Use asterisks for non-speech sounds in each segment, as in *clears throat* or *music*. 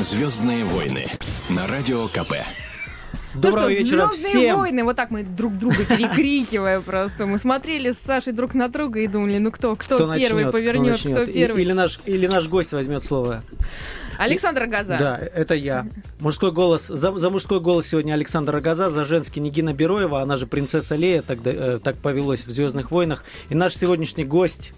Звездные войны на радио КП. Доброго ну что, вечера «Звездные всем. войны, вот так мы друг друга перекрикивая просто. Мы смотрели с Сашей друг на друга и думали, ну кто, кто, Кто первый начнет, повернет, кто, кто, начнет. И- первый. Или наш, или наш гость возьмет слово. Александр Газа. Да, это я. Мужской голос. За, за мужской голос сегодня Александр Агаза, за женский Нигина Бероева, она же принцесса Лея, так, да- э, так повелось в Звездных войнах. И наш сегодняшний гость,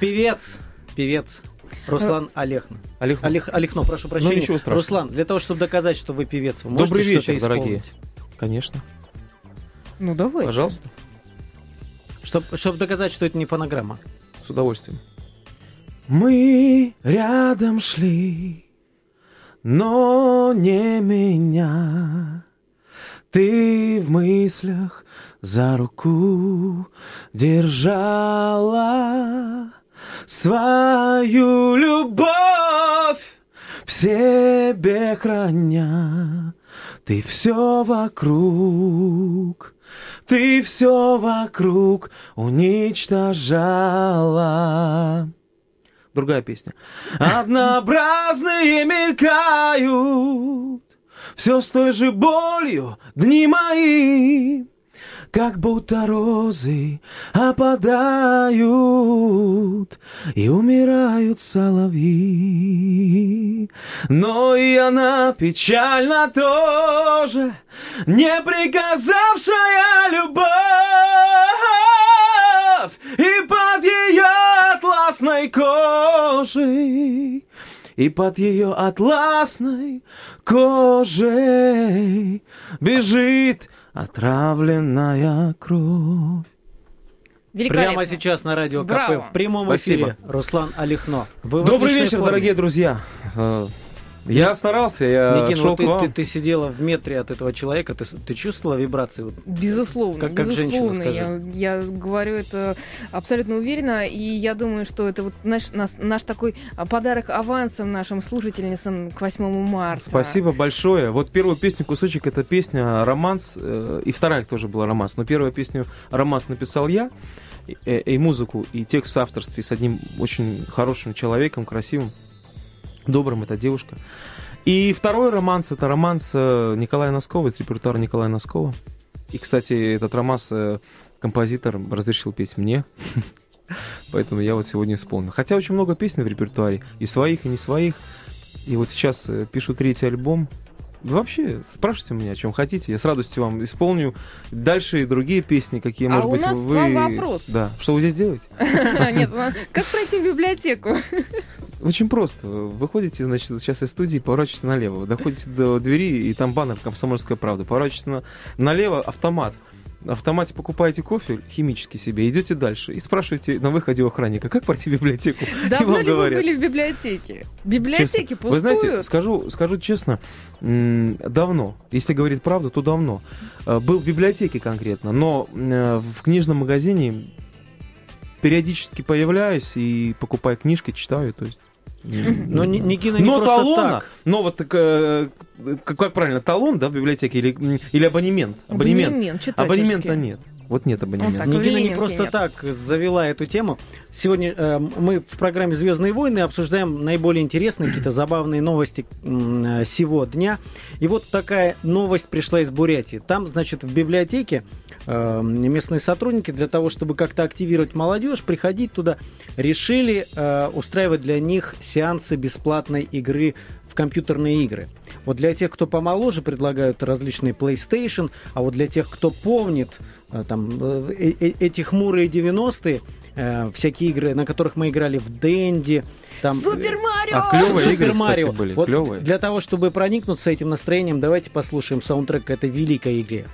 певец, певец. Руслан Олехно. Олег, Олег, Олехно, прошу прощения. Ну, ничего страшного. Руслан, для того, чтобы доказать, что вы певец, вы можете добрый что-то вечер, дорогие. исполнить? Конечно, Ну давай. пожалуйста, Чтоб- чтобы доказать, что это не фонограмма. с удовольствием. Мы рядом шли, но не меня. Ты в мыслях за руку держала свою любовь в себе храня. Ты все вокруг, ты все вокруг уничтожала. Другая песня. Однообразные мелькают, все с той же болью дни мои, как будто розы опадают и умирают соловьи. Но и она печально тоже, не приказавшая любовь, и под ее атласной кожей, и под ее атласной кожей бежит отравленная кровь. Прямо сейчас на радио Браво. КП в прямом Спасибо. эфире Руслан Олехно. Вы Добрый вечер, форме. дорогие друзья. Я старался, я Никин, шел вот к ты, вам. ты- ты сидела в метре от этого человека, ты, ты чувствовала вибрации? Вот Безусловно, Как- как женщина, безусловно. я, скажи. я говорю это абсолютно уверенно, и я думаю, что это вот наш, нас- наш такой а, подарок авансом нашим слушательницам к 8 марта. Спасибо большое. Вот первую песню кусочек это песня романс, э, и вторая тоже была романс. Но первую песню романс написал я, и, э, и музыку, и текст в авторстве с одним очень хорошим человеком, красивым, добрым, это девушка. И второй романс это романс э, Николая Носкова из репертуара Николая Носкова. И, кстати, этот романс э, композитор разрешил петь мне. *laughs* Поэтому я вот сегодня исполнил. Хотя очень много песен в репертуаре, и своих, и не своих. И вот сейчас э, пишу третий альбом. Вы вообще спрашивайте меня, о чем хотите. Я с радостью вам исполню дальше и другие песни, какие, А может у быть, нас к вы... вам вопрос. Да. Что вы здесь делаете? *laughs* Нет, как пройти в библиотеку? *laughs* Очень просто. Выходите, значит, сейчас из студии, поворачиваете налево. Вы доходите до двери, и там баннер «Комсомольская правда». Поворачиваете на- налево, автомат. Автомате покупаете кофе химический себе, идете дальше и спрашиваете на выходе у охранника, как пройти в библиотеку. *laughs* Давно ли вы говорят. были в библиотеке? Библиотеки Честно. Вы знаете, скажу, скажу честно, давно, если говорить правду, то давно. Э, Был в библиотеке конкретно, но э, в книжном магазине периодически появляюсь и покупаю книжки, читаю, то есть... Но Ни- Никина не но просто талона, так. но вот так, э, как, как правильно, талон, да, в библиотеке или, или абонемент? Абонемент. Абонемент. Абонемента нет. Вот нет абонемента. так. Нигина не просто нет. так завела эту тему. Сегодня э, мы в программе Звездные войны обсуждаем наиболее интересные, какие-то забавные новости э, сего дня. И вот такая новость пришла из Бурятии. Там, значит, в библиотеке э, местные сотрудники для того, чтобы как-то активировать молодежь, приходить туда, решили э, устраивать для них сеансы бесплатной игры в компьютерные игры. Вот для тех, кто помоложе, предлагают различные PlayStation, а вот для тех, кто помнит э, там э, э, эти хмурые 90-е, э, всякие игры, на которых мы играли в Дэнди, там... э, Супер Марио! А Супер игры, кстати, были, Вот клёвые. Для того, чтобы проникнуться этим настроением, давайте послушаем саундтрек к этой великой игре.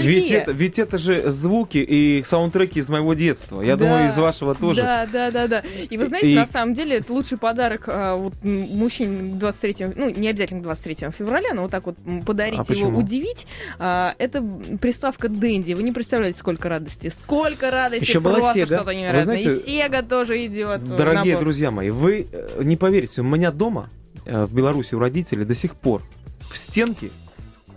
Ностальгия. Ведь это, ведь это же звуки и саундтреки из моего детства. Я Да. думаю, из вашего тоже. Да, да, да, да. И вы знаете, И- на самом деле, это лучший подарок а, вот, мужчин к 23, ну, не обязательно к 23 февраля, но вот так вот подарить А его, удивить. а, это приставка Дэнди. Вы не представляете, сколько радости. Сколько радости. Еще была просто Sega. что-то невероятное. Вы знаете, И Сега тоже идет. в Дорогие друзья мои, вы э, не поверите, у меня дома э, в Беларуси у родителей до сих пор в стенке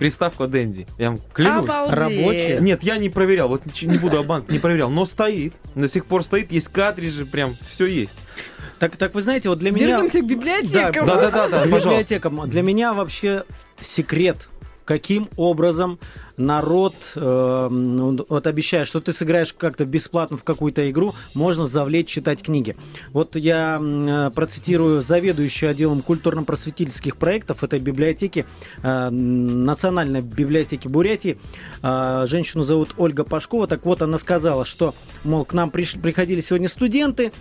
приставка Дэнди. Я вам клянусь. Обалдеть. Рабочая? Нет, я не проверял, вот не буду обманывать, не проверял, но стоит, до сих пор стоит, есть картриджи, прям все есть. Так, так вы знаете, вот для меня... Вернемся к библиотекам. Да, да, да, да, К пожалуйста. библиотекам. Для меня вообще секрет, каким образом народ, э, вот обещая, что ты сыграешь как-то бесплатно в какую-то игру, можно завлечь читать книги. Вот я э, процитирую заведующую отделом культурно-просветительских проектов этой библиотеки, э, Национальной библиотеки Бурятии. Э, Женщину зовут Ольга Пашкова. Так вот, она сказала, что, мол, к нам приш- приходили сегодня студенты,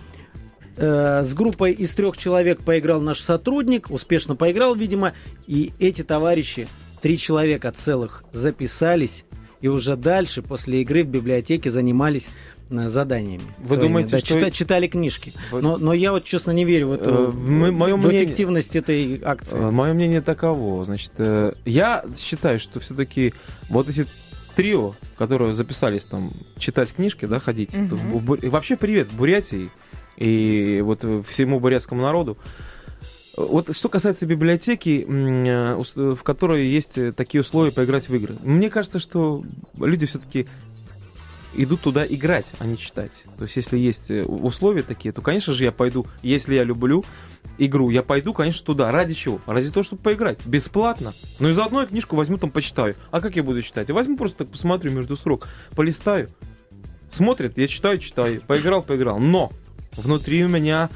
Э, с группой из трех человек поиграл наш сотрудник, успешно поиграл, видимо, и эти товарищи, три человека целых, записались и уже дальше, после игры в библиотеке, занимались э, заданиями. Вы своими, думаете, да, что- чита- читали книжки. Вот- Но, но я вот, честно, не верю в эту Э, мы- в мнение- эффективность этой акции. Мое мнение таково. Значит, э, я считаю, что все-таки вот эти трио, которые записались там читать книжки, да, ходить. Мгм. в Бу- и вообще привет Бурятии и вот э, всему бурятскому народу. Вот что касается библиотеки, э, ус- в которой есть э, такие условия поиграть в игры. Мне кажется, что люди все-таки идут туда играть, а не читать. То есть, если есть э, условия такие, то, конечно же, я пойду, если я люблю игру, я пойду, конечно, туда. Ради чего? Ради того, чтобы поиграть. Бесплатно. Ну и заодно я книжку возьму, там почитаю. А как я буду читать? Я возьму просто так посмотрю между строк, полистаю. Смотрит, я читаю, читаю. Поиграл, поиграл. Но внутри у меня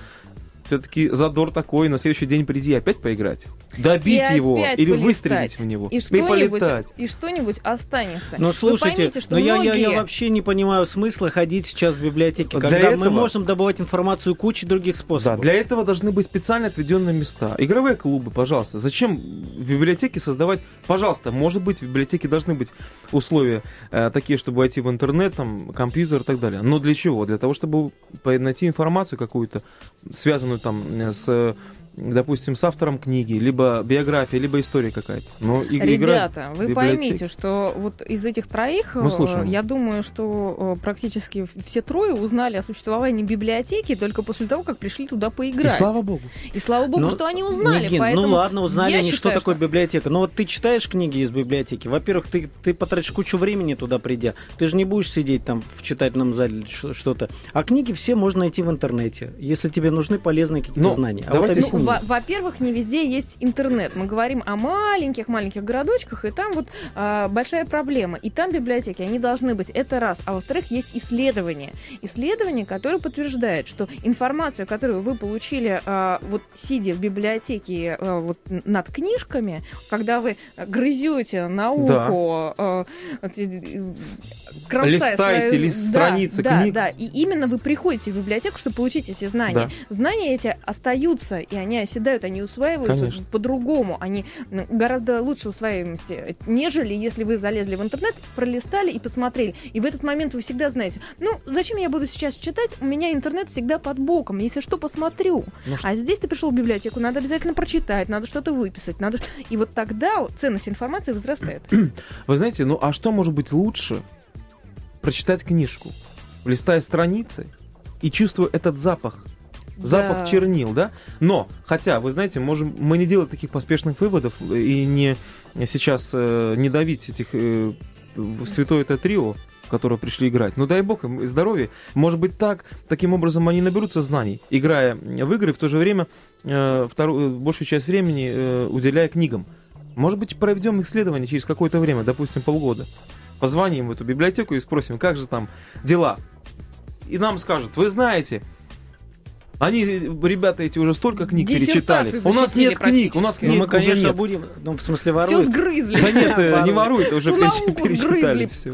все-таки задор такой, на следующий день приди опять поиграть. Добить И его или выстрелить в него. И что-нибудь, полетать. и что-нибудь останется. Но Вы слушайте, поймите, что но я, я- многие... я вообще не понимаю смысла ходить сейчас в библиотеке, Для когда мы этого- можем добывать информацию кучей других Да, способов. для этого должны быть специально отведенные места. Игровые клубы, пожалуйста. Зачем в библиотеке создавать? Пожалуйста, может быть, в библиотеке должны быть условия э, такие, чтобы войти в интернет, там, компьютер и так далее. Но для чего? Для того, чтобы найти информацию какую-то, связанную там э, с, э, допустим, с автором книги, либо биография, либо история какая-то. Но и- играть Ребята, вы поймите, что вот из этих троих, Мы э, слушаем. я думаю, что э, практически все трое узнали о существовании библиотеки только после того, как пришли туда И поиграть. слава богу. И слава богу, Ну, что они узнали. Нигин, поэтому ну ладно, узнали они, что считаю, такое библиотека. Но вот ты читаешь книги из библиотеки. Во-первых, ты, ты потратишь кучу времени туда придя. Ты же не будешь сидеть там в читательном зале что-то. А книги все можно найти в интернете, если тебе нужны полезные какие-то Ну, знания. А давайте- вот Ну, объясни. Во- во-первых, не везде есть интернет. Мы говорим о маленьких-маленьких городочках, и там вот а, большая проблема. И там библиотеки, они должны быть. Это раз. А во-вторых, есть исследования. Исследования, которые подтверждают, что информацию, которую вы получили, а, вот сидя в библиотеке а, вот, над книжками, когда вы грызете науку, а, вот, э, кромсая лист- Да, страницы да, книг. Да, и именно вы приходите в библиотеку, чтобы получить эти знания. Да. Знания эти остаются, и они оседают, они усваиваются Конечно. по-другому, они ну, гораздо лучше усваиваемости, нежели если вы залезли в интернет, пролистали и посмотрели. И в этот момент вы всегда знаете, ну, зачем я буду сейчас читать, у меня интернет всегда под боком, если что, посмотрю. Ну, А здесь ты пришел в библиотеку, надо обязательно прочитать, надо что-то выписать, надо... И вот тогда ценность информации возрастает. Вы знаете, ну а что может быть лучше прочитать книжку, листая страницы и чувствуя этот запах, запах Да. чернил, да? Но, хотя, вы знаете, можем, мы не делаем таких поспешных выводов и не сейчас э, не давить этих э, святое это трио, которые пришли играть. Ну дай бог им здоровья. Может быть так, таким образом они наберутся знаний, играя в игры, в то же время э, вторую, большую часть времени э, уделяя книгам. Может быть, проведем исследование через какое-то время, допустим, полгода. Позвоним в эту библиотеку и спросим, как же там дела. И нам скажут, вы знаете, они, ребята эти уже столько книг перечитали. У нас нет книг, у нас практически. Ну, книг мы, конечно, уже нет. будем, ну, в смысле, Все воруют. сгрызли. Да нет, э, не Воруют. уже перечитали все.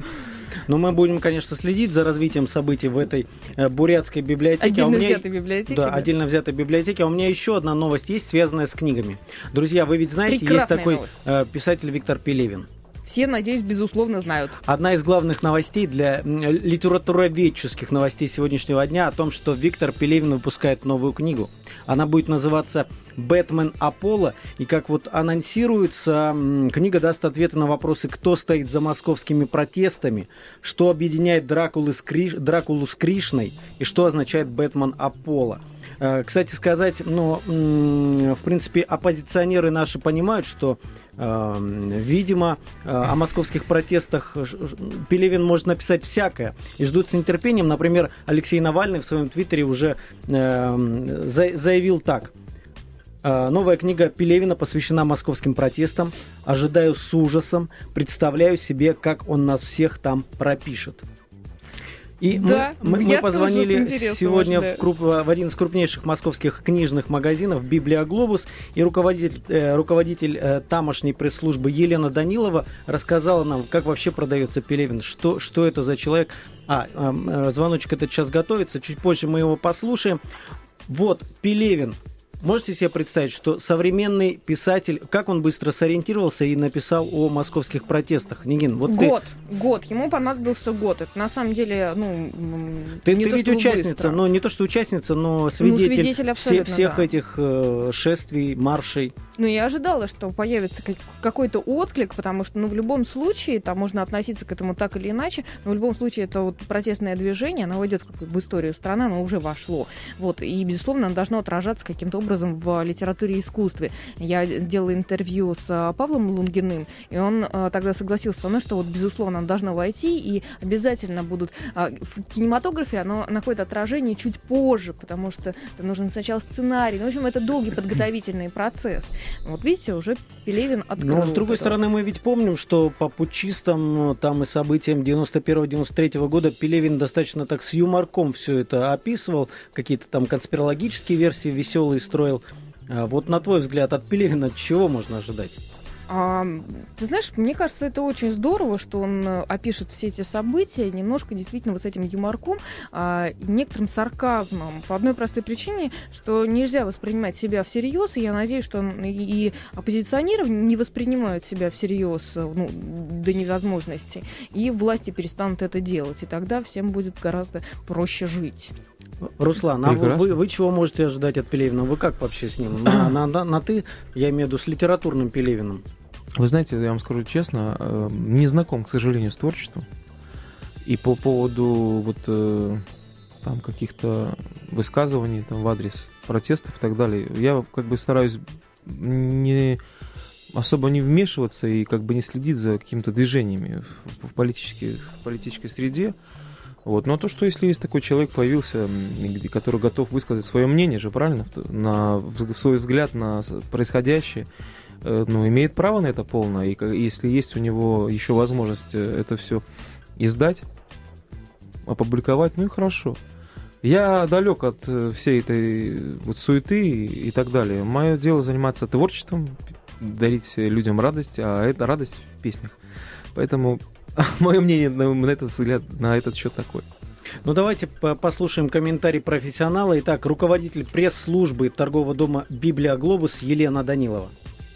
Но мы будем, конечно, следить за развитием событий в этой э, бурятской библиотеке. А у Отдельно меня- взятой библиотеки. Да, да. отдельно взятой библиотеки. А у меня еще одна новость есть, связанная с книгами. Друзья, вы ведь знаете, есть Прекрасная такой новость. э, писатель Виктор Пелевин. Все, надеюсь, безусловно знают. Одна из главных новостей для литературоведческих новостей сегодняшнего дня о том, что Виктор Пелевин выпускает новую книгу. Она будет называться «Бэтмен Аполло». И как вот анонсируется, книга даст ответы на вопросы, кто стоит за московскими протестами, что объединяет Дракулу с, Криш... Дракулу с Кришной и что означает «Бэтмен Аполло». Э, кстати сказать, ну, в принципе, оппозиционеры наши понимают, что, э, видимо, э, о московских протестах Пелевин может написать всякое. И ждут с нетерпением. Например, Алексей Навальный в своем твиттере уже заявил так. Новая книга Пелевина посвящена московским протестам. Ожидаю с ужасом. Представляю себе, как он нас всех там пропишет. И да, мы, мы, мы позвонили сегодня в, круп, в один из крупнейших московских книжных магазинов «Библиоглобус», и руководитель, э, руководитель э, тамошней пресс-службы Елена Данилова рассказала нам, как вообще продается Пелевин, что, что это за человек. А, э, звоночек этот сейчас готовится, чуть позже мы его послушаем. Вот, Пелевин, Можете себе представить, что современный писатель, как он быстро сориентировался и написал о московских протестах? Нигин, вот год, ты... год. Ему понадобился год. Это на самом деле, ну, ты, не ты то, ведь участница, быстро. но не то, что участница, но свидетель, ну, свидетель все, всех да. этих э, шествий, маршей. Ну, я ожидала, что появится какой-то отклик, потому что, ну, в любом случае, там можно относиться к этому так или иначе, но в любом случае это вот протестное движение, оно войдет в историю страны, оно уже вошло. Вот, и, безусловно, оно должно отражаться каким-то образом в литературе и искусстве. Я делала интервью с а, Павлом Лунгиным, и он а, тогда согласился со мной, что вот, безусловно, оно должно войти, и обязательно будут... А, в кинематографе оно находит отражение чуть позже, потому что нужен сначала сценарий. Ну, в общем, это долгий подготовительный процесс. Вот видите, уже Пелевин открыл. Но, с другой это. стороны, мы ведь помним, что по путчистам э, там и событиям 91-93 года Пелевин достаточно так с юморком все это описывал, какие-то там конспирологические версии веселые строил. А вот на твой взгляд, от Пелевина чего можно ожидать? А, ты знаешь, мне кажется, это очень здорово, что он э, опишет все эти события немножко действительно вот с этим юморком, а, некоторым сарказмом. По одной простой причине, что нельзя воспринимать себя всерьез, и я надеюсь, что он и оппозиционеры не воспринимают себя всерьез э, ну, до невозможности, и власти перестанут это делать, и тогда всем будет гораздо проще жить. Руслан, а вы, вы чего можете ожидать от Пелевина? Вы как вообще с ним? На, на, на, на ты, я имею в виду, с литературным Пелевиным? Вы знаете, я вам скажу честно, э, не знаком, к сожалению, с творчеством. И по поводу вот э, там каких-то высказываний там, в адрес протестов и так далее, я как бы стараюсь не особо не вмешиваться и как бы не следить за какими-то движениями в, в, политической, в политической среде. Вот. Но то, что если есть такой человек появился, который готов высказать свое мнение же, правильно, на свой взгляд на происходящее, э, ну, имеет право на это полное. И если есть у него еще возможность э, это все издать, опубликовать, ну и хорошо. Я далек от э, всей этой вот суеты и так далее. Мое дело заниматься творчеством, дарить людям радость, а это радость в песнях. Поэтому *laughs* Мое мнение на, на этот взгляд, на этот счет такой. Ну давайте послушаем комментарий профессионала. Итак, руководитель пресс-службы торгового дома «Библия Глобус» Елена Данилова.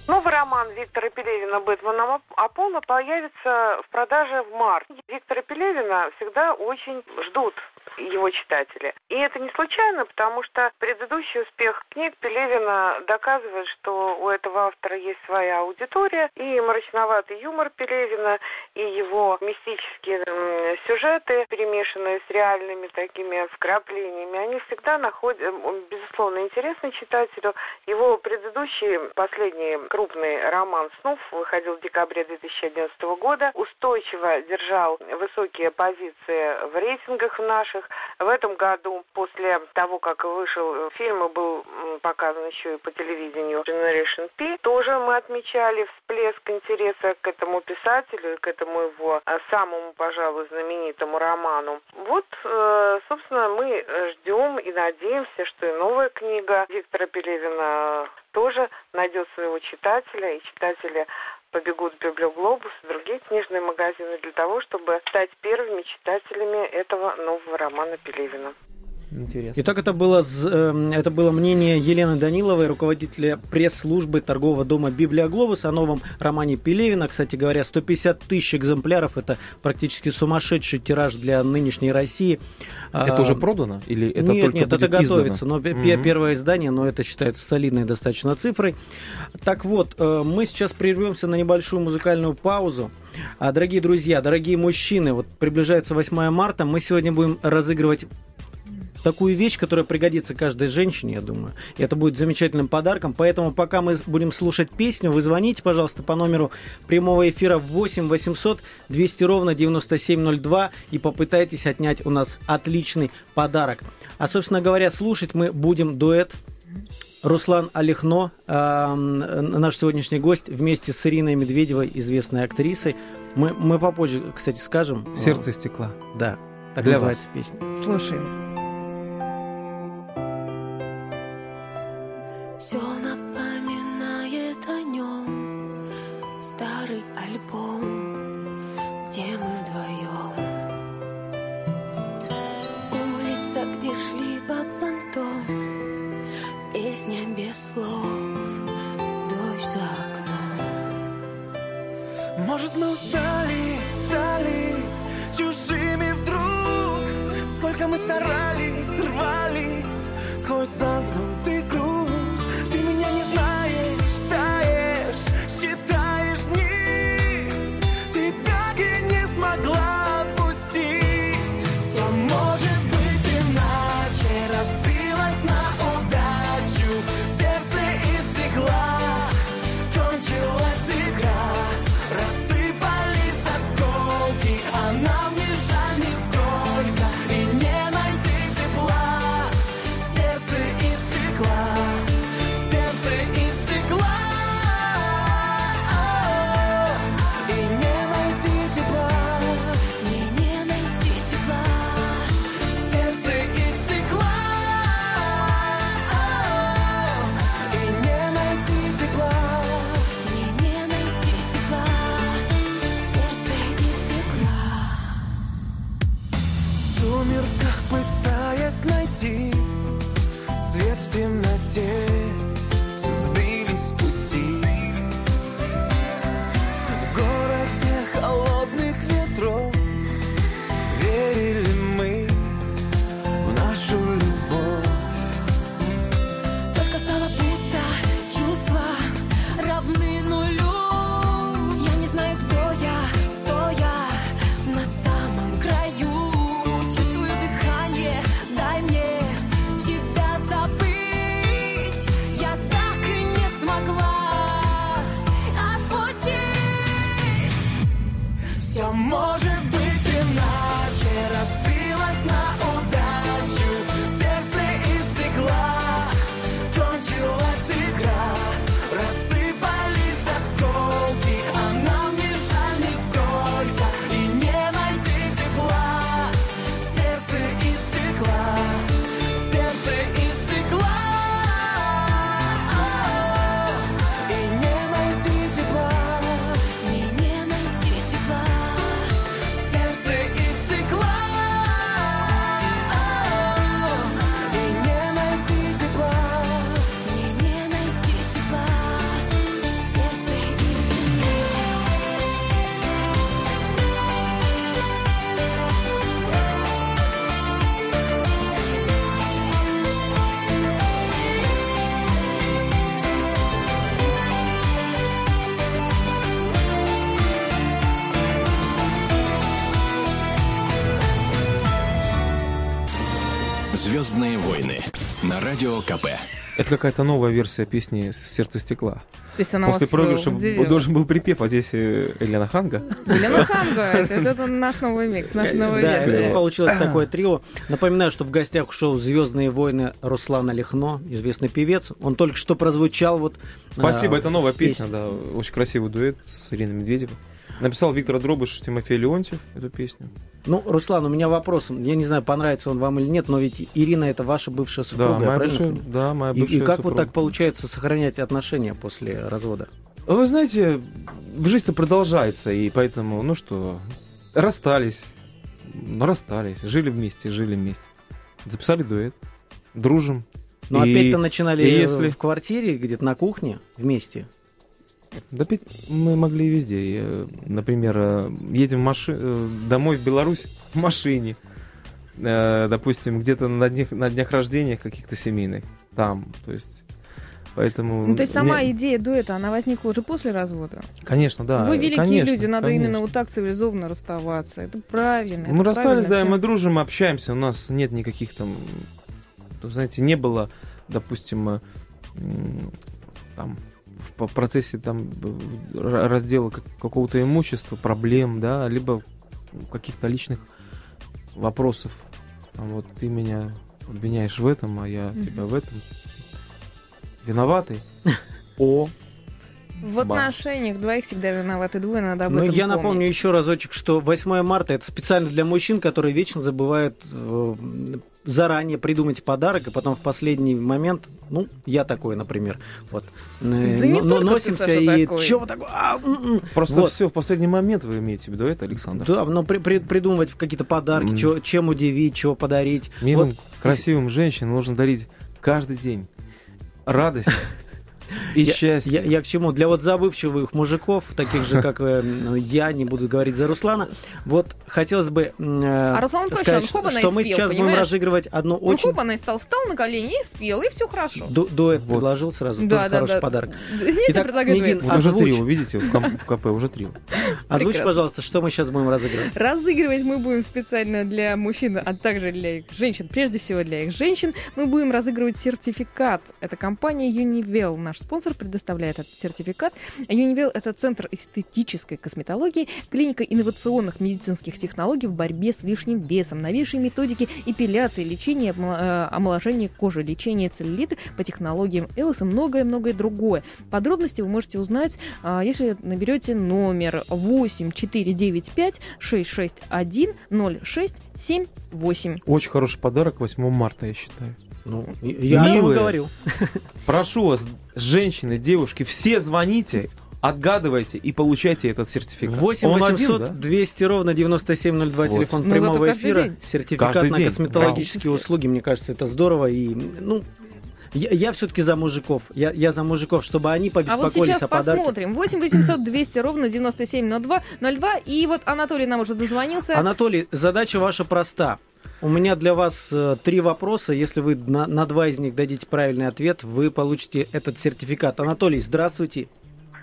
Новый роман Виктора Пелевина «Бэтмен Аполло» появится в продаже в марте. Виктора Пелевина всегда очень ждут его читатели. И это не случайно, потому что предыдущий успех книг Пелевина доказывает, что у этого автора есть своя аудитория, и мрачноватый юмор Пелевина, и его мистические сюжеты, перемешанные с реальными такими вкраплениями, они всегда находят, безусловно, интересны читателю. Его предыдущий, последний крупный роман «Снув» выходил в декабре 2011 года, устойчиво держал высокие позиции в рейтингах наших, в этом году, после того, как вышел фильм и был показан еще и по телевидению Generation P, тоже мы отмечали всплеск интереса к этому писателю и к этому его а, самому, пожалуй, знаменитому роману. Вот, э, собственно, мы ждем и надеемся, что и новая книга Виктора Пелевина тоже найдет своего читателя, и читатели побегут в Библиоглобус и другие книжные магазины для того, чтобы стать первыми читателями этого нового романа Пелевина. Интересно. Итак, это было, эм, это было мнение Елены Даниловой, руководителя пресс-службы торгового дома «Библия Глобус» о новом романе Пелевина. Кстати говоря, 150 тысяч экземпляров – это практически сумасшедший тираж для нынешней России. Это А, уже продано? Или это нет, только нет, это будет издано? готовится. Но Мгм. первое издание, но это считается солидной достаточно цифрой. Так вот, э, мы сейчас прервемся на небольшую музыкальную паузу. А, Дорогие друзья, дорогие мужчины, вот приближается 8 марта, мы сегодня будем разыгрывать такую вещь, которая пригодится каждой женщине, я думаю. И это будет замечательным подарком. Поэтому пока мы будем слушать песню, вы звоните, пожалуйста, по номеру прямого эфира 8 800 200 ровно 9702 и попытайтесь отнять у нас отличный подарок. А, собственно говоря, слушать мы будем дуэт Руслан Алихно, эм, наш сегодняшний гость, вместе с Ириной Медведевой, известной актрисой. Мы, мы попозже, кстати, скажем. Сердце стекла. Э, Да, так Для называется песня. Слушаем. Все напоминает о нем Старый альбом, где мы вдвоем Улица, где шли зонтом. Песня без слов, дождь за окном. Может, мы устали, стали чужими вдруг? Сколько мы старались, рвались сквозь замкнутый Звездные войны на радио КП. Это какая-то новая версия песни «Сердце стекла». То есть она После вас проигрыша удивила. должен был припев, а здесь э, Елена Ханга. Елена Ханга, это, это наш новый микс, наша новая да, версия. получилось такое трио. Напоминаю, что в гостях шоу «Звездные войны» Руслан Лихно, известный певец. Он только что прозвучал вот... Спасибо, а, это новая песня. песня, да, очень красивый дуэт с Ириной Медведевой. Написал Виктор Дробыш, Тимофей Леонтьев эту песню. Ну, Руслан, у меня вопрос. Я не знаю, понравится он вам или нет, но ведь Ирина это ваша бывшая супруга, Да, моя правильно бывшая, да, моя И, бывшая и как супруга. вот так получается сохранять отношения после развода? Вы знаете, в жизнь-то продолжается, и поэтому, ну что, расстались, ну расстались, жили вместе, жили вместе. записали дуэт, дружим. Но И- опять-то начинали и э, если- в квартире, где-то на кухне вместе. Да петь мы могли везде. Э, Например, э, едем маши- э, домой в Беларусь *laughs* в машине. Допустим, где-то на днях, на днях рождения каких-то семейных. Там, то есть... Поэтому... Ну, то есть сама мне- идея дуэта, она возникла уже после развода. Конечно, да. Вы великие конечно, люди, надо конечно. именно вот так цивилизованно расставаться. Это правильно. Мы это расстались, правильно да, и всем. мы дружим, общаемся. У нас нет никаких там... Знаете, не было, допустим, там в процессе там э, раздела как- какого-то имущества, проблем, да, либо каких-то личных вопросов. Вот ты меня обвиняешь в этом, а я тебя в этом. Виноватый? О, В отношениях двоих всегда виноваты двое, надо об Ну, этом я помнить. напомню еще разочек, что 8 марта это специально для мужчин, которые вечно забывают э, заранее придумать подарок, и потом в последний момент, ну, я такой, например, вот, э, не но- только ты, носимся Саша, и такой. чего такое? А, м-м. просто Вот. все в последний момент вы имеете в виду это, Александр? Да, но при- при- придумывать какие-то подарки, М. чё- чем удивить, чего подарить. Милым, Вот. красивым женщинам нужно дарить каждый день радость *laughs* и Я- счастье. Я, я к чему? Для вот забывчивых мужиков, таких же, как э, ну, я, не буду говорить за Руслана, вот хотелось бы э, А Руслан сказать, что, что мы сейчас будем разыгрывать одно Ну, очень... хоп, она и стал, встал на колени и спел, и все хорошо. Ду- дуэт Вот. предложил сразу, Да, тоже да, хороший да. подарок. *laughs* Итак. Вот уже трио, видите, в, КП уже трио. *laughs* Озвучь, пожалуйста, что мы сейчас будем разыгрывать. Разыгрывать мы будем специально для мужчин, а также для их женщин, прежде всего для их женщин. Мы будем разыгрывать сертификат. Это компания Univel. Наш спонсор предоставляет этот сертификат. Univel – это центр эстетической косметологии, клиника инновационных медицинских технологий в борьбе с лишним весом, новейшие методики эпиляции, лечения, э, омоложения кожи, лечения целлюлита по технологиям Элос и многое-многое другое. Подробности вы можете узнать, а, если наберете номер 8495 661 0678. Очень хороший подарок 8 марта, я считаю. Ну, я вам Милые. говорю. Прошу вас, женщины, девушки, все звоните, отгадывайте и получайте этот сертификат. 8 Он 800 один, да? 200 ровно 9702 Вот. телефон Но зато прямого эфира. день. Сертификат Каждый на день, косметологические да. услуги. Мне кажется, это здорово. И, ну, я, все-таки за мужиков. Я, я за мужиков, чтобы они А вот побеспокоились сейчас о посмотрим. 8 800 200 ровно 9702 02. И вот Анатолий нам уже дозвонился. Анатолий, задача ваша проста. У меня для вас э, три вопроса. Если вы на, на два из них дадите правильный ответ, вы получите этот сертификат. Анатолий, здравствуйте.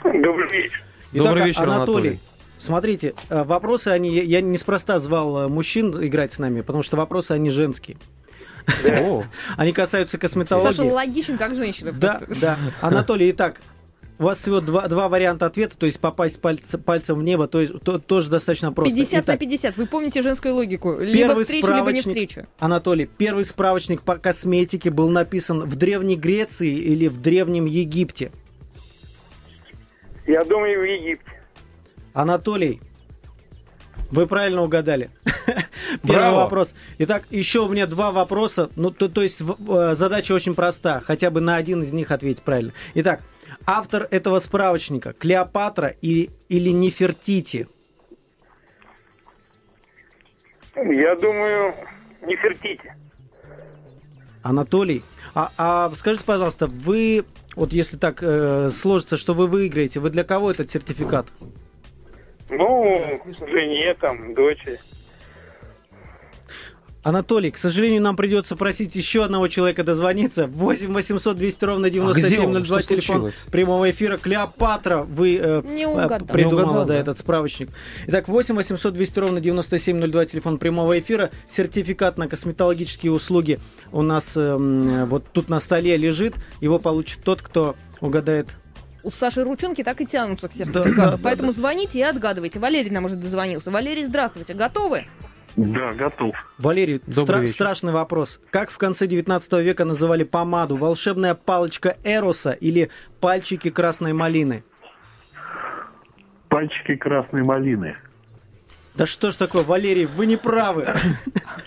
Добрый вечер. Добрый вечер, Анатолий. Смотрите, э, вопросы они... Я неспроста звал э, мужчин играть с нами, потому что вопросы они женские. О, *laughs* Они касаются косметологии. Саша логичен, как женщина. Да, да. Анатолий, итак, у вас всего два, два варианта ответа, то есть попасть пальц- пальцем в небо, то есть то- тоже достаточно просто. 50 на Итак, 50. Вы помните женскую логику. Либо Первый встречу, либо не встречу. Анатолий, первый справочник по косметике был написан в Древней Греции или в Древнем Египте? Я думаю, в Египте. Анатолий, вы правильно угадали. *laughs* Первый Браво. вопрос. Итак, еще у меня два вопроса. Ну, то, то есть э, задача очень проста. Хотя бы на один из них ответить правильно. Итак, автор этого справочника Клеопатра и, или Нефертити? Я думаю, не фертите. Анатолий, а, а скажите, пожалуйста, вы, вот если так э, сложится, что вы выиграете, вы для кого этот сертификат? Ну, жене, там, дочери. Анатолий, к сожалению, нам придется просить еще одного человека дозвониться. 8 800 200 ровно А где он? 9702 Что телефон случилось? прямого эфира. Клеопатра, вы э, Не э, угадал. придумала, Не угадал, да, да. этот справочник. Итак, 8 800 200 ровно 9702 телефон прямого эфира. Сертификат на косметологические услуги у нас эм, вот тут на столе лежит. Его получит тот, кто угадает У Саши ручонки так и тянутся к Да, сертификату. да, да, Поэтому звоните и отгадывайте. Валерий нам уже дозвонился. Валерий, здравствуйте. Готовы? Да, готов. Валерий, стра- вечер. страшный вопрос. Как в конце 19 века называли помаду? Волшебная палочка Эроса или пальчики красной малины? Пальчики красной малины. Да что ж такое, Валерий, вы не правы.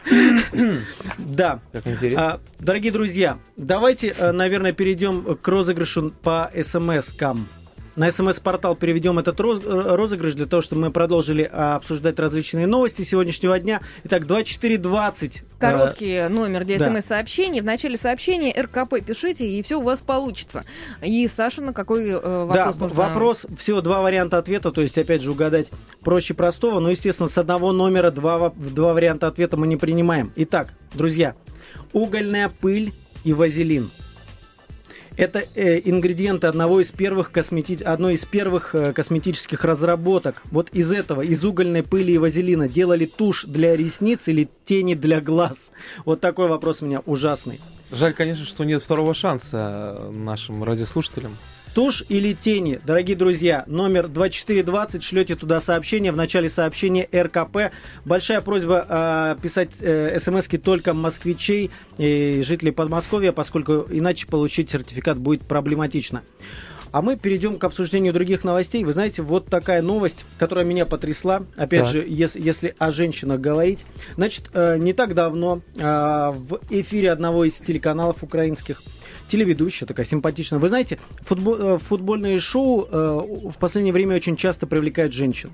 *coughs* Да. как интересно. А, Дорогие друзья, давайте, э, наверное, перейдем к розыгрышу по смс-кам. На смс-портал переведем этот роз- э, розыгрыш для того, чтобы мы продолжили а, обсуждать различные новости сегодняшнего дня. Итак, 2420. э, Короткий номер для да. смс-сообщений. В начале сообщения РКП пишите, и все у вас получится. И, Саша, на какой э, Да, вопрос в- нужно? вопрос, всего два варианта ответа, то есть, опять же, угадать проще простого, но, естественно, с одного номера два, два варианта ответа мы не принимаем. Итак, друзья, угольная пыль и вазелин. Это э, ингредиенты одного из первых космети... одной из первых э, косметических разработок. Вот из этого, из угольной пыли и вазелина делали тушь для ресниц или тени для глаз. Вот такой вопрос у меня ужасный. Жаль, конечно, что нет второго шанса нашим радиослушателям. Тушь или тени, дорогие друзья, номер 2420, шлете туда сообщение, в начале сообщения РКП. Большая просьба э, писать э, смски только москвичей и жителей Подмосковья, поскольку иначе получить сертификат будет проблематично. А мы перейдем к обсуждению других новостей. Вы знаете, вот такая новость, которая меня потрясла. Опять Так. же, если, если о женщинах говорить. Значит, э, не так давно э, в эфире одного из телеканалов украинских телеведущая такая симпатичная. Вы знаете, футбо- э, футбольные шоу э, в последнее время очень часто привлекают женщин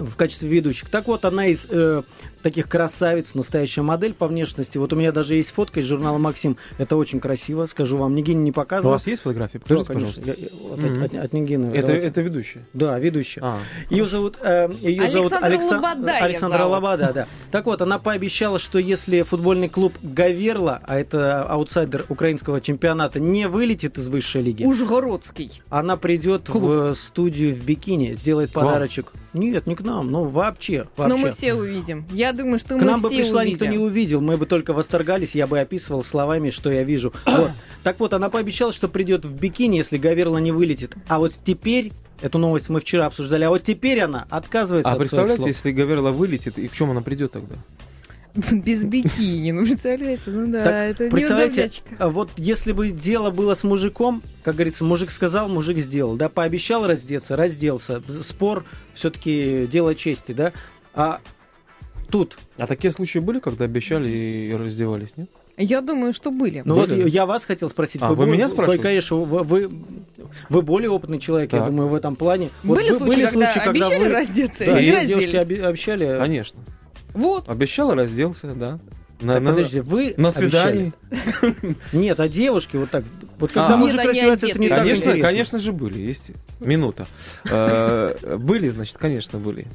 в качестве ведущих. Так вот, одна из э, таких красавиц, настоящая модель по внешности. Вот у меня даже есть фотка из журнала «Максим». Это очень красиво, скажу вам. Нигин не У показывал. вас есть фотографии? Да, Покажите, конечно. пожалуйста. Я- вот Мгм. от, от- от Нигины. Это, Давайте. это ведущая. Да, ведущая. А, Ее зовут, э, ее зовут Александра Алексан- Лобода её Александра зовут. Лобода, да. Так вот, она пообещала, что если футбольный клуб Гаверла, а это аутсайдер украинского чемпионата, не вылетит из высшей лиги, Ужгородский. она придет Клуб. в студию в бикини, сделает вам? подарочек. Нет, не к нам, ну вообще, вообще. Но мы все увидим. Я думаю, что К мы нам бы все пришла, увидим. никто не увидел, мы бы только восторгались, я бы описывал словами, что я вижу. *clears throat* Вот. Так вот, она пообещала, что придет в бикини, если Гаверла не вылетит. А вот теперь, эту новость мы вчера обсуждали, а вот теперь она отказывается а от представляете, слов. если Гаверла вылетит, и в чем она придет тогда? *laughs* Без бикини, ну представляете, ну да, Так, это представляете, а вот если бы дело было с мужиком, как говорится, мужик сказал, мужик сделал, да, пообещал раздеться, разделся. Спор все-таки дело чести, да. А тут, А такие случаи были, когда обещали и раздевались, нет? Я думаю, что были. ну вот Были? я вас хотел спросить. А, вы бо- меня вы, спрашиваете? Конечно, вы, вы, вы более опытный человек, я Так. думаю, в этом плане. Вот были бы- случаи, когда обещали вы- раздеться Да, и девушки разделись? оби- обещали. Конечно. Вот. Обещал и разделся, да. На, Так, на- подожди, вы на обещали? свидании. Нет, а девушки вот так. Вот когда А. мужик раздевается, это не одеты. так Конечно, интересно. конечно же были, есть минута. Э, Были, значит, конечно, были.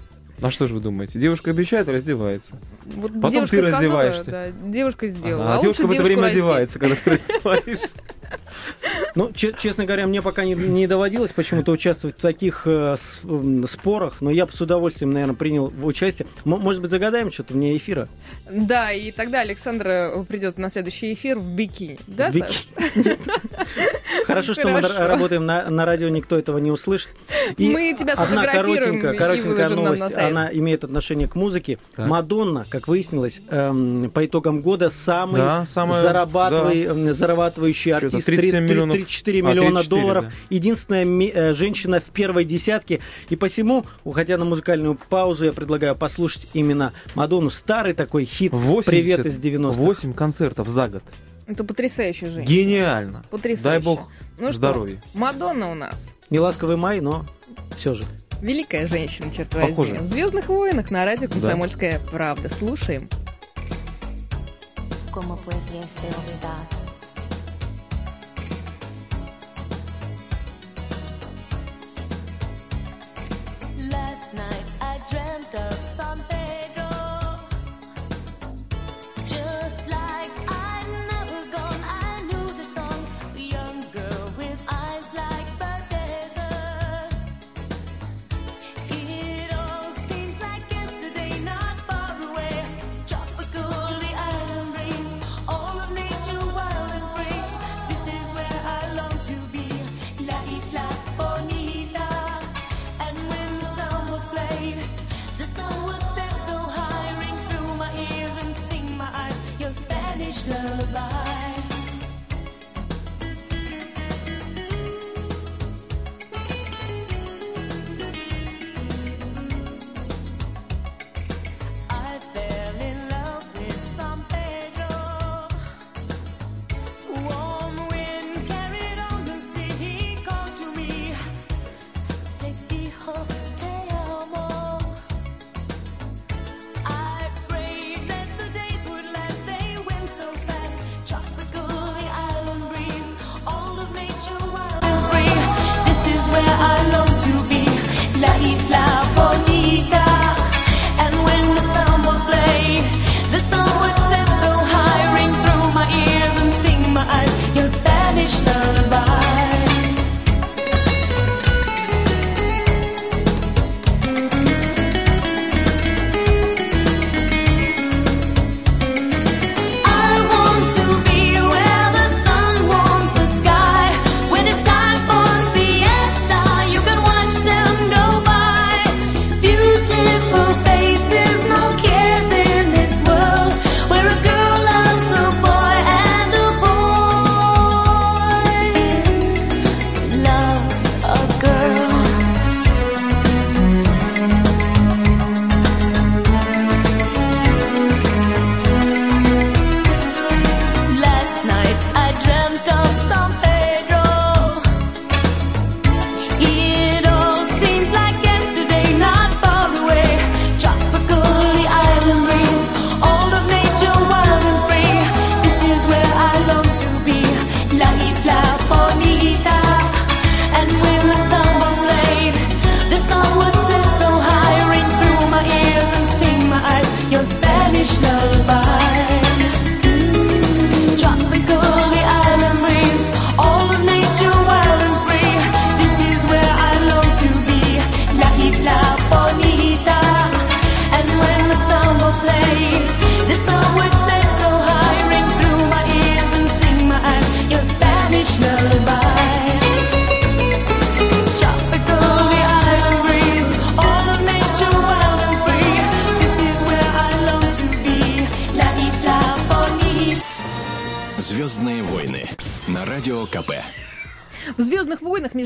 А что же вы думаете? Девушка обещает, раздевается. Вот Потом девушка ты сказала, раздеваешься. да, девушка сделала. Ага, а а девушка в это время девушку одевается, когда ты раздеваешься. *laughs* Ну, че- честно говоря, мне пока не, не доводилось почему-то участвовать в таких э, спорах, но я бы с удовольствием, наверное, принял в участие. М- может быть, загадаем что-то вне эфира? раздеть. Да, и тогда Александра придет на следующий эфир в бикини. Да, В бик- Саш? *laughs* *laughs* Хорошо, что мы работаем на, на радио, никто этого не услышит. И Мы тебя одна сфотографируем коротенькая, и коротенькая выложим на сайт. Она имеет отношение к музыке. Так. Мадонна, как выяснилось, эм, по итогам года самый Да, самая- зарабатывай- эм, зарабатывающий артист. 37 Три- три- миллионов. 34 А, миллиона 34, долларов. да. Единственная ми- э, женщина в первой десятке. И посему, уходя на музыкальную паузу, я предлагаю послушать именно Мадонну. Старый такой хит 80, «Привет из 90-х». 8 концертов за год. Это потрясающая женщина. Гениально. Потрясающе. Дай бог ну что, здоровья. Мадонна у нас. Неласковый май, но все же. Великая женщина, черт Похоже. возьми. В Звездных войнах на радио Комсомольская правда. Слушаем. ¿Cómo pudiese olvidar? Last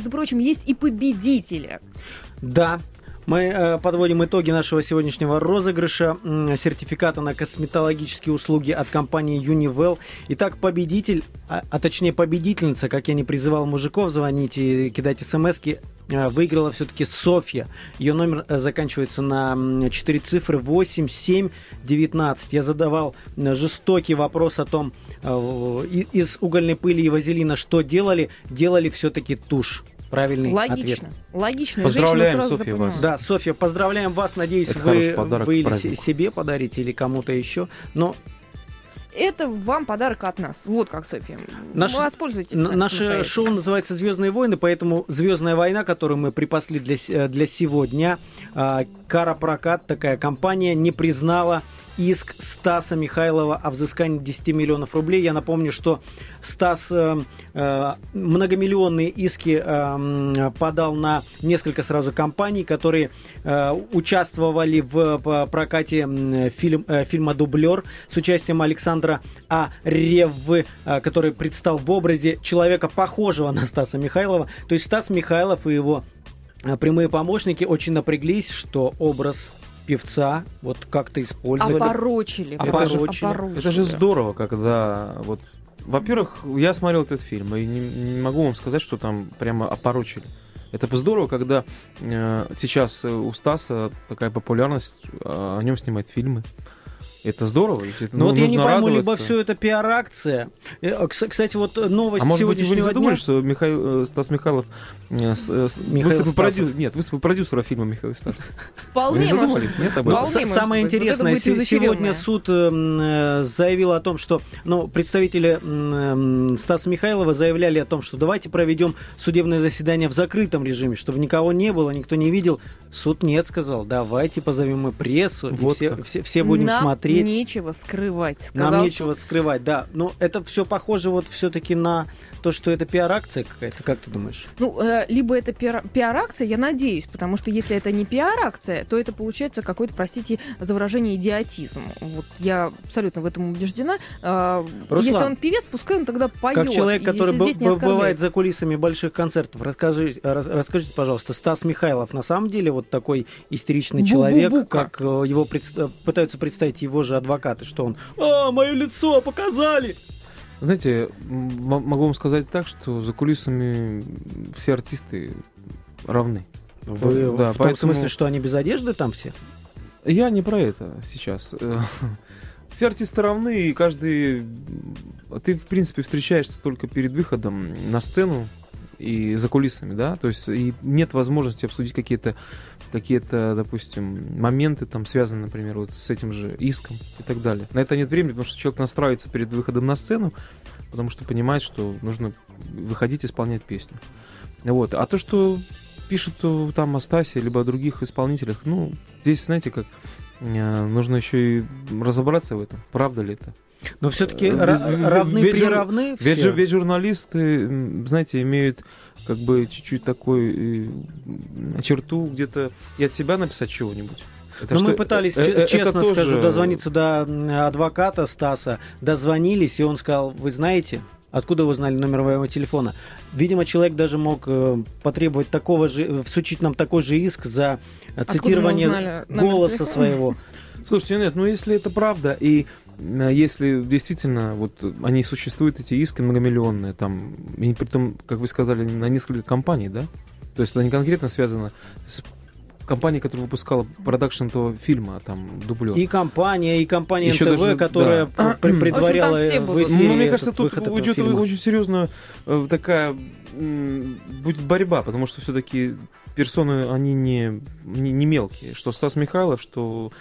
между прочим, есть и победители. Да. Мы э, подводим итоги нашего сегодняшнего розыгрыша сертификата на косметологические услуги от компании Univel. Итак, победитель, а, а точнее победительница, как я не призывал мужиков звонить и кидать смс выиграла все-таки Софья. Ее номер э, заканчивается на 4 цифры 8, 7, 19. Я задавал э, жестокий вопрос о том, э, из угольной пыли и вазелина что делали. Делали все-таки тушь. Правильный ответ. Логично. Логично. Поздравляем, Софья, вас. Да, Софья, поздравляем вас. Надеюсь, Это вы, подарок вы или себе подарите, или кому-то еще. Но Это вам подарок от нас. Вот как, Софья. Наш- Воспользуйтесь. н- наше шоу называется Звездные войны, поэтому Звездная война, которую мы припасли для, э, для сегодня, Карапрокат, такая компания, не признала иск Стаса Михайлова о взыскании 10 миллионов рублей. Я напомню, что Стас э, э, многомиллионные иски э, подал на несколько сразу компаний, которые э, участвовали в прокате фильм, э, фильма «Дублер» с участием Александра А. Реввы, э, который предстал в образе человека, похожего на Стаса Михайлова. То есть Стас Михайлов и его прямые помощники очень напряглись, что образ певца вот как-то использовали. Опорочили. Опорочили. опорочили. Это же здорово, когда вот. Во-первых, я смотрел этот фильм, и не, не могу вам сказать, что там прямо опорочили. Это здорово, когда э, сейчас у Стаса такая популярность, э, о нем снимают фильмы. Это здорово. ведь это, Ну, вот я не пойму, либо радоваться. все это пиар-акция. Э, кс- Кстати, вот новость А может быть, вы не задумались, дня. что Михаил, э, Стас Михайлов э, с- э, с- Михаил выступил, продю- Нет, выступил продюсера фильма Михаил Стас. Вы Вполне не задумались, может нет, об этом? Вполне Самое быть. Вот интересное, се- сегодня суд м, э, заявил о том, что ну, представители м, м, Стаса Михайлова заявляли о том, что давайте проведем судебное заседание в закрытом режиме, чтобы никого не было, никто не видел. Суд нет, сказал, давайте позовем мы прессу, и Вот все, как. все, все будем Нам смотреть. нечего скрывать. Нам сказал нечего суд. скрывать, да. Но это все похоже вот все-таки на то, что это пиар-акция какая-то, как ты думаешь? Ну, э, либо это пиар- пиар-акция, я надеюсь, потому что если это не пиар-акция, то это получается какой-то, простите за выражение, идиотизм. Вот я абсолютно в этом убеждена. Э, Руслан, если он певец, пускай он тогда поет. Как человек, который б- б- бывает за кулисами больших концертов, расскажи, рас- расскажите, пожалуйста, Стас Михайлов на самом деле вот такой истеричный человек, Бу-бу-бука. как э, его предста- пытаются представить его же адвокаты, что он «А, мое лицо показали!» Знаете, могу вам сказать так, что за кулисами все артисты равны. Вы Да, в том поэтому- смысле, что они без одежды там все? Я не про это сейчас. Э, *laughs* Все артисты равны, и каждый... Ты, в принципе, встречаешься только перед выходом на сцену и за кулисами, да? То есть и нет возможности обсудить какие-то, какие-то, допустим, моменты, там, связанные, например, вот с этим же иском и так далее. На это нет времени, потому что человек настраивается перед выходом на сцену, потому что понимает, что нужно выходить исполнять песню. Вот. А то, что пишут там о Стасе, либо о других исполнителях, ну, здесь, знаете, как э, нужно еще и разобраться в этом, правда ли это. Но все-таки Э, равны ведь жур- приравны Ведь, все. ведь журналисты, знаете, имеют как бы чуть-чуть такой э, черту где-то и от себя написать чего-нибудь. Это Ну, мы что- пытались, э, э, это честно тоже- скажу, дозвониться до адвоката Стаса, дозвонились, и он сказал, вы знаете, откуда вы знали номер моего телефона? Видимо, человек даже мог э, потребовать такого же, э, всучить нам такой же иск за э, Откуда цитирование голоса телефона? своего. Слушайте, нет, ну если это правда, и э, если действительно вот они существуют, эти иски многомиллионные, там, и притом, как вы сказали, на несколько компаний, да? То есть это не конкретно связано с компанией, которая выпускала продакшн этого фильма, там, дублер. И компания, и компания Ещё НТВ, даже- которая да. *clears throat* пр- В общем, предваряла в эфире Ну, мне этот кажется, тут уйдет очень серьезная э, такая будет борьба, потому что все-таки персоны, они не, не, не мелкие. Что Стас Михайлов, что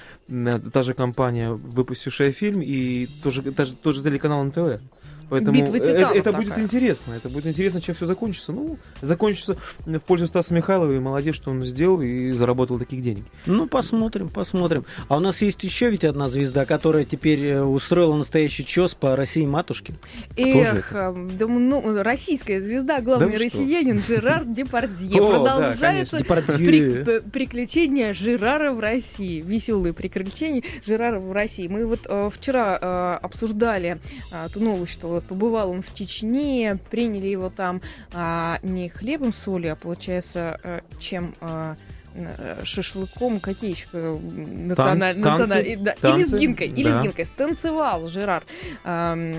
та же компания, выпустившая фильм, и тоже, та же- тот же телеканал НТВ. Поэтому Битва титанов это будет такая. интересно. Это будет интересно, чем все закончится. Ну, закончится в пользу Стаса Михайлова, и молодец, что он сделал и заработал таких денег. Ну, посмотрим, посмотрим. А у нас есть еще ведь одна звезда, которая теперь э, устроила настоящий чес по России матушке. Эх, э, да, ну, российская звезда, главный Да вы что? россиянин Жерар Депардье. О, да, Продолжается при- п- приключения Жерара в России. Веселые приключения Жерара в России. Мы вот э, вчера э, обсуждали э, ту новость, что вот, побывал он в Чечне, приняли его там а, не хлебом солью, а получается, э, чем а, шашлыком, какие еще э, националь- танцы, националь- и, да, и танцы, лезгинкой, и да. лезгинкой. Станцевал Жерар ам,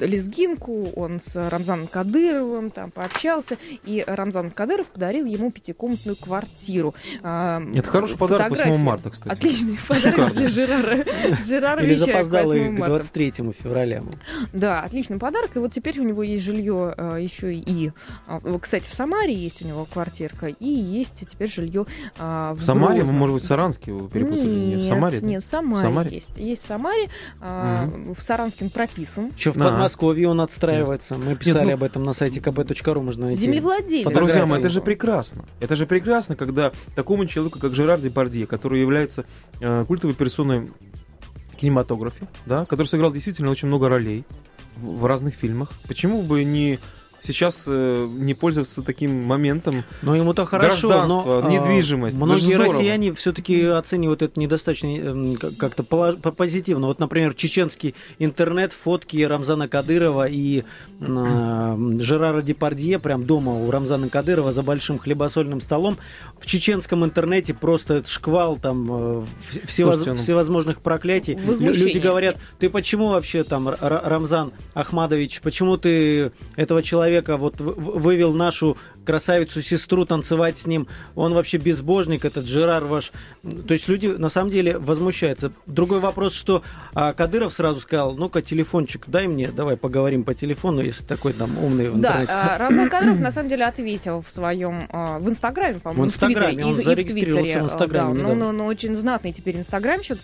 лезгинку, он с Рамзаном Кадыровым там пообщался, и Рамзан Кадыров подарил ему пятикомнатную квартиру. Ам, Это хороший подарок 8 фотографии. марта, кстати. Отличный подарок Шикарно. для Жерара. Жерар Или 8 и к марта. 23 февраля. Да, отличный подарок. И вот теперь у него есть жилье э, еще и, а, кстати, в Самаре есть у него квартирка, и есть теперь жилье а, в, В Самаре, Грозном. может быть, в Саранске вы перепутали? Нет, в Самаре? Нет, в Самаре, Самаре? есть. Есть в Самаре. а, В Саранске он прописан. Еще в Да. Подмосковье он отстраивается. Мы писали ну- об этом на сайте kp.ru, можно найти. Землевладелец. Друзья мои, это же прекрасно. Это же прекрасно, когда такому человеку, как Жерар Депардье, который является э, культовой персоной кинематографе, да, который сыграл действительно очень много ролей в разных фильмах, почему бы не сейчас э, не пользоваться таким моментом? Но ему-то хорошо, Гражданство, но, а, недвижимость, Многие россияне все-таки оценивают это недостаточно эм, как- как-то позитивно. Вот, например, чеченский интернет, фотки Рамзана Кадырова и э, Жерара Депардье прям дома у Рамзана Кадырова за большим хлебосольным столом. В чеченском интернете просто шквал там э, вс- всевоз- Слушайте, ну- всевозможных проклятий. Люди говорят, ты почему вообще там, Рамзан Ахмадович, почему ты этого человека вот в- в- вывел нашу красавицу-сестру танцевать с ним? Он вообще безбожник, этот Жерар ваш. То есть люди на самом деле возмущаются. Другой вопрос, что а, Кадыров сразу сказал, ну-ка телефончик дай мне, давай поговорим по телефону, если такой там умный в Да, интернете. а, Рамзан Кадыров на самом деле ответил в своем а, в Инстаграме, по-моему, В Инстаграме, он и в- и в зарегистрировался Твиттере, в Инстаграме а, Да, ну, недавно. ну, ну, очень знатный теперь инстаграмщик,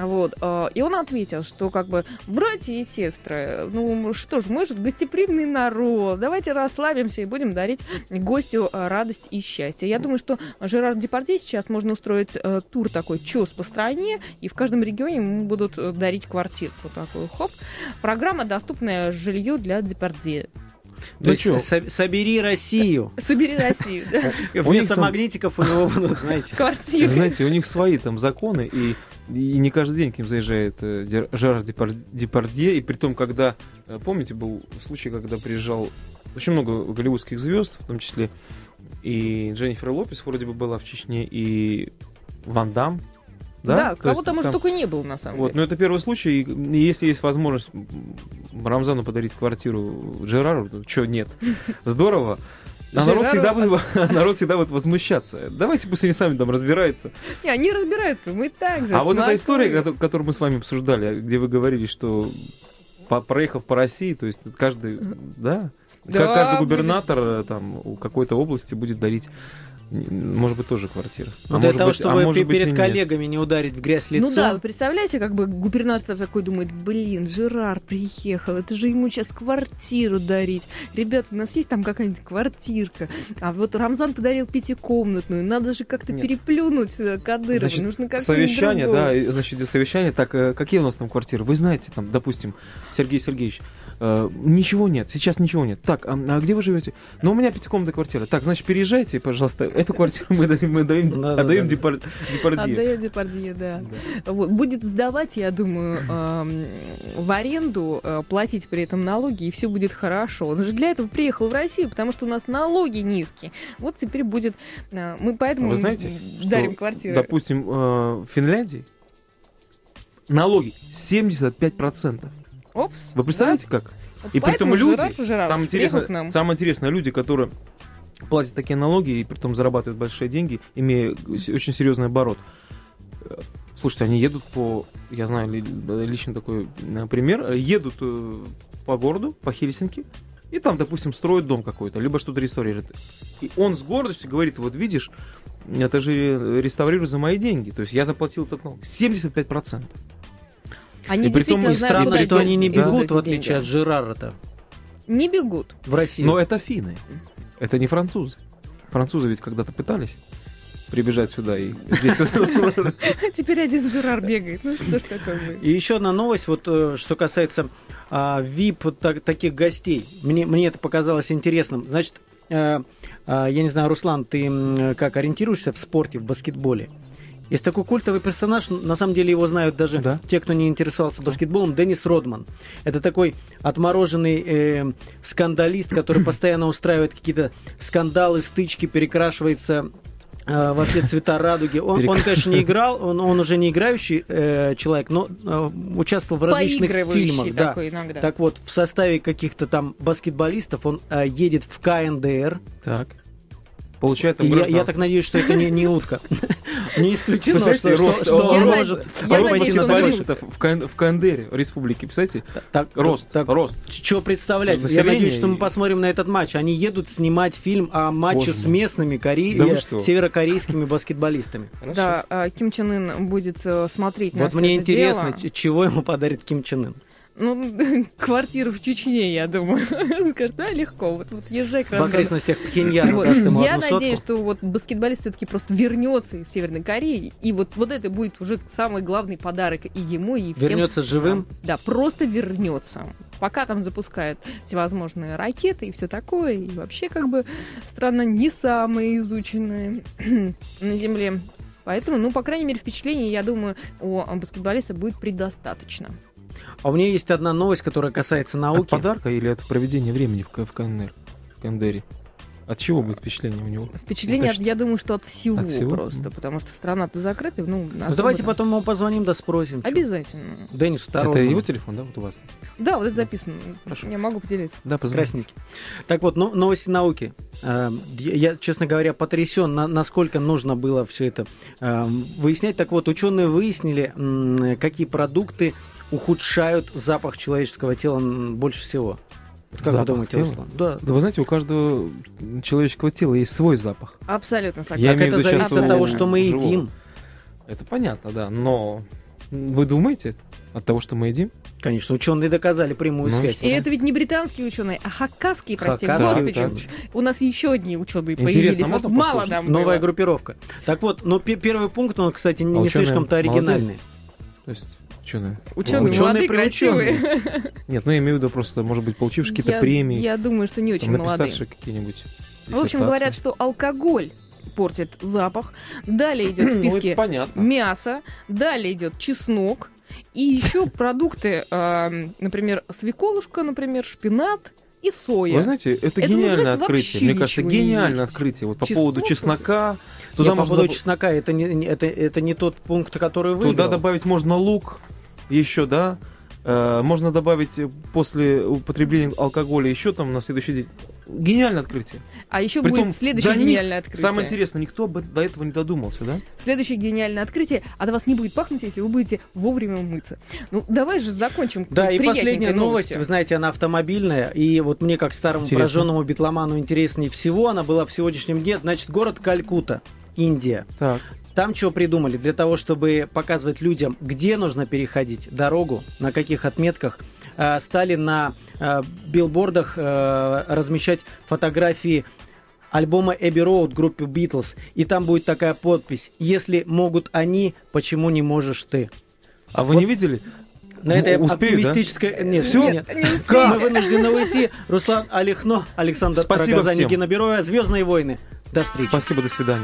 вот, а, и он ответил, что как бы братья и сестры, ну что ж, мы же гостеприимный народ, давайте расслабимся и будем дарить гостю а, радость и счастье. Я думаю, что Жерар Депардье сейчас можно устроить э, тур такой чес по стране, и в каждом регионе ему будут э, дарить квартирку такую, хоп. Программа доступная жилье для Депардье. То Ну есть чё? со- собери Россию. *laughs* Собери Россию, да. *laughs* Вместо там- магнитиков у него будут, знаете. Квартиры. Знаете, у них свои там законы, и, и не каждый день к ним заезжает э, Жерар Депар- Депардье, и при том, когда, э, помните, был случай, когда приезжал очень много голливудских звезд, в том числе и Дженнифер Лопес вроде бы была в Чечне, и Ван Дам, да? Да, кого есть там уже только не было, на самом Вот, деле. но это первый случай, и если есть возможность Рамзану подарить квартиру Джерару, ну что нет, *laughs* здорово. А народ всегда, будет, народ всегда будет возмущаться. Давайте пусть они сами там разбираются. Не, они разбираются, мы так же. А вот эта история, кото- которую мы с вами обсуждали, где вы говорили, что проехав по России, то есть каждый, да, Да, Ка- каждый губернатор э, там у какой-то области будет дарить, может быть, тоже квартиру. Ну, а для того, быть, а чтобы может пе- быть, и перед нет. коллегами не ударить в грязь лицом. Ну да, вы представляете, как бы губернатор такой думает, блин, Жерар приехал, это же ему сейчас квартиру дарить. Ребята, у нас есть там какая-нибудь квартирка. А вот Рамзан подарил пятикомнатную, надо же как-то Нет. переплюнуть э, Кадырова, Значит, нужно как-то совещание, другого. да, значит, идет совещание. Так, э, какие у нас там квартиры? Вы знаете, там, допустим, Сергей Сергеевич, э, ничего нет, сейчас ничего нет. Так, а, а где вы живете? Ну, у меня пятикомнатная квартира. Так, значит, переезжайте, пожалуйста. Эту квартиру мы даем, мы даем, Да-да-да. отдаем Депар- Депардье. Отдает Депардье, да. Вот, будет сдавать, я думаю, в аренду, э, платить при этом налоги, и все будет хорошо. Он же для этого приехал в Россию, потому что у нас налоги низкие. Вот теперь будет... э, мы поэтому Вы знаете, что, дарим квартиры. Допустим, э, в Финляндии налоги 75%. Опс. Вы представляете, как? да? Вот И поэтому люди, Жерар Жерарович Там интересно, самое интересное, люди, которые платят такие налоги и при том зарабатывают большие деньги, имея очень серьезный оборот. Э, Слушайте, они едут по, я знаю ли- лично такой э, пример, э, едут по городу, по Хельсинки, и там, допустим, строят дом какой-то, либо что-то реставрируют. И он с гордостью говорит, вот видишь, это же реставрирую за мои деньги. То есть я заплатил этот налог. 75%. Они и при том действительно и Странно, что они не бегут, в отличие деньги. от Жерара-то, Не бегут. в России. Но это финны. Это не французы. Французы ведь когда-то пытались прибежать сюда и здесь... *laughs* Теперь один Жерар бегает. Ну что ж такое будет? И еще одна новость, вот э, что касается а, VIP так- таких гостей. Мне, мне это показалось интересным. Значит, э, а, я не знаю, Руслан, ты как ориентируешься в спорте, в баскетболе? Есть такой культовый персонаж, на самом деле его знают даже Да. те, кто не интересовался баскетболом, Деннис Родман. Это такой отмороженный э, скандалист, который *clears throat* постоянно устраивает какие-то скандалы, стычки, перекрашивается э, во все цвета радуги. Он, он, конечно, не *laughs* играл, он, он уже не играющий э, человек, но э, участвовал в различных фильмах. Да. иногда. Так вот, в составе каких-то там баскетболистов он э, едет в КНДР. Так. Получает там я, я так надеюсь, что это не, не утка. *laughs* Не исключено, что, рост, что- Я может я пойти на баскетболистов в, Кан- в КНДР республики, представляете? Так, Рост, так, рост. Что представлять? Я надеюсь, что мы посмотрим на этот матч. Они едут снимать фильм о матче Боже с местными кори... Да э, что? северокорейскими баскетболистами. Да, а, Ким Чен Ын будет э, смотреть на вот мне это интересно, дело. чего ему подарит Ким Чен Ын. Ну, *laughs* квартиру в Чечне, я думаю. *laughs* Скажет, да, легко. Вот, вот езжай к В окрестностях Пхеньяна Вот. Я надеюсь, сотку. что вот баскетболист все-таки просто вернется из Северной Кореи, и вот, вот это будет уже самый главный подарок и ему, и всем. Вернется живым. Да, просто вернется. Пока там запускают всевозможные ракеты и все такое, и вообще как бы страна не самая изученная *clears throat* на Земле. Поэтому, ну, по крайней мере, впечатлений, я думаю, у баскетболиста будет предостаточно. А у меня есть одна новость, которая касается От науки. подарка или от проведения времени в, в КНР? В КНДРе? От чего будет впечатление у него? Впечатление, Уточните. я думаю, что от всего, От всего? просто, потому что страна-то закрыта. Ну, Ну, давайте там- потом ему позвоним да спросим. Обязательно. Денис второй. Это его телефон, да, вот у вас? Да, вот это записано. Хорошо. Я могу поделиться. Да, позвони. Красненький. Так вот, ну, новости науки. Э, Я, честно говоря, потрясен, на- насколько нужно было все это э, выяснять. Так вот, ученые выяснили, какие продукты ухудшают запах человеческого тела больше всего. Как Запах вы думаете, тела? Руслан? Да. Да вы знаете, у каждого человеческого тела есть свой запах. Абсолютно согласна. Я Так имею в это виду зависит от того, что мы живого. едим. Это понятно, да. Но вы думаете от того, что мы едим? Конечно, ученые доказали прямую Ну, связь. И это ведь не британские ученые, а хакасские, прости Хакасские господи. ученые. У нас еще одни ученые Интересно, появились. можно Вот мало нам Новая было. группировка. Так вот, но пе- первый пункт, он, кстати, не, А не слишком-то молодые? оригинальный. То есть, ученые. Ученые, Ученые молодые, приученные. красивые. Нет, ну я имею в виду просто, может быть, получившие какие-то Я- премии, Я думаю, что не очень молодые. какие-нибудь В общем, говорят, что алкоголь портит запах. Далее идет в Ну, списке понятно. мясо, далее идет чеснок, и еще продукты, эм, например, свеколушка, например, шпинат и соя. Вы знаете, это, Это гениальное открытие. Мне кажется, гениальное есть. открытие. Вот по Чеснок поводу чеснока. Я Туда по можно, поводу доб- чеснока, это не- это, это не тот пункт, который вы. туда добавить можно лук еще, да. Э, можно добавить э, после употребления алкоголя еще там на следующий день. Гениальное открытие. А еще Притом будет следующее до них гениальное открытие. Самое интересное, никто бы до этого не додумался, да? Следующее гениальное открытие, а до вас не будет пахнуть, если вы будете вовремя мыться. Ну, давай же закончим. Да, и последняя новость, вы знаете, она автомобильная, и вот мне, как старому Интересно. пораженному битломану, интереснее всего, она была в сегодняшнем дне, значит, город Калькута, Индия. Так. Там что придумали? Для того, чтобы показывать людям, где нужно переходить дорогу, на каких отметках, э, стали на э, билбордах э, размещать фотографии альбома Эбби Роуд группы Битлз. И там будет такая подпись «Если могут они, почему не можешь ты?» А вы Вот не видели? На этой успею, да? оптимистической... Нет, Всё? нет. Не успеете. Мы вынуждены уйти. Руслан Алихно, Александр Спасибо Рогоза, всем. Никина Бероя, «Звездные войны». До встречи. Спасибо, до свидания.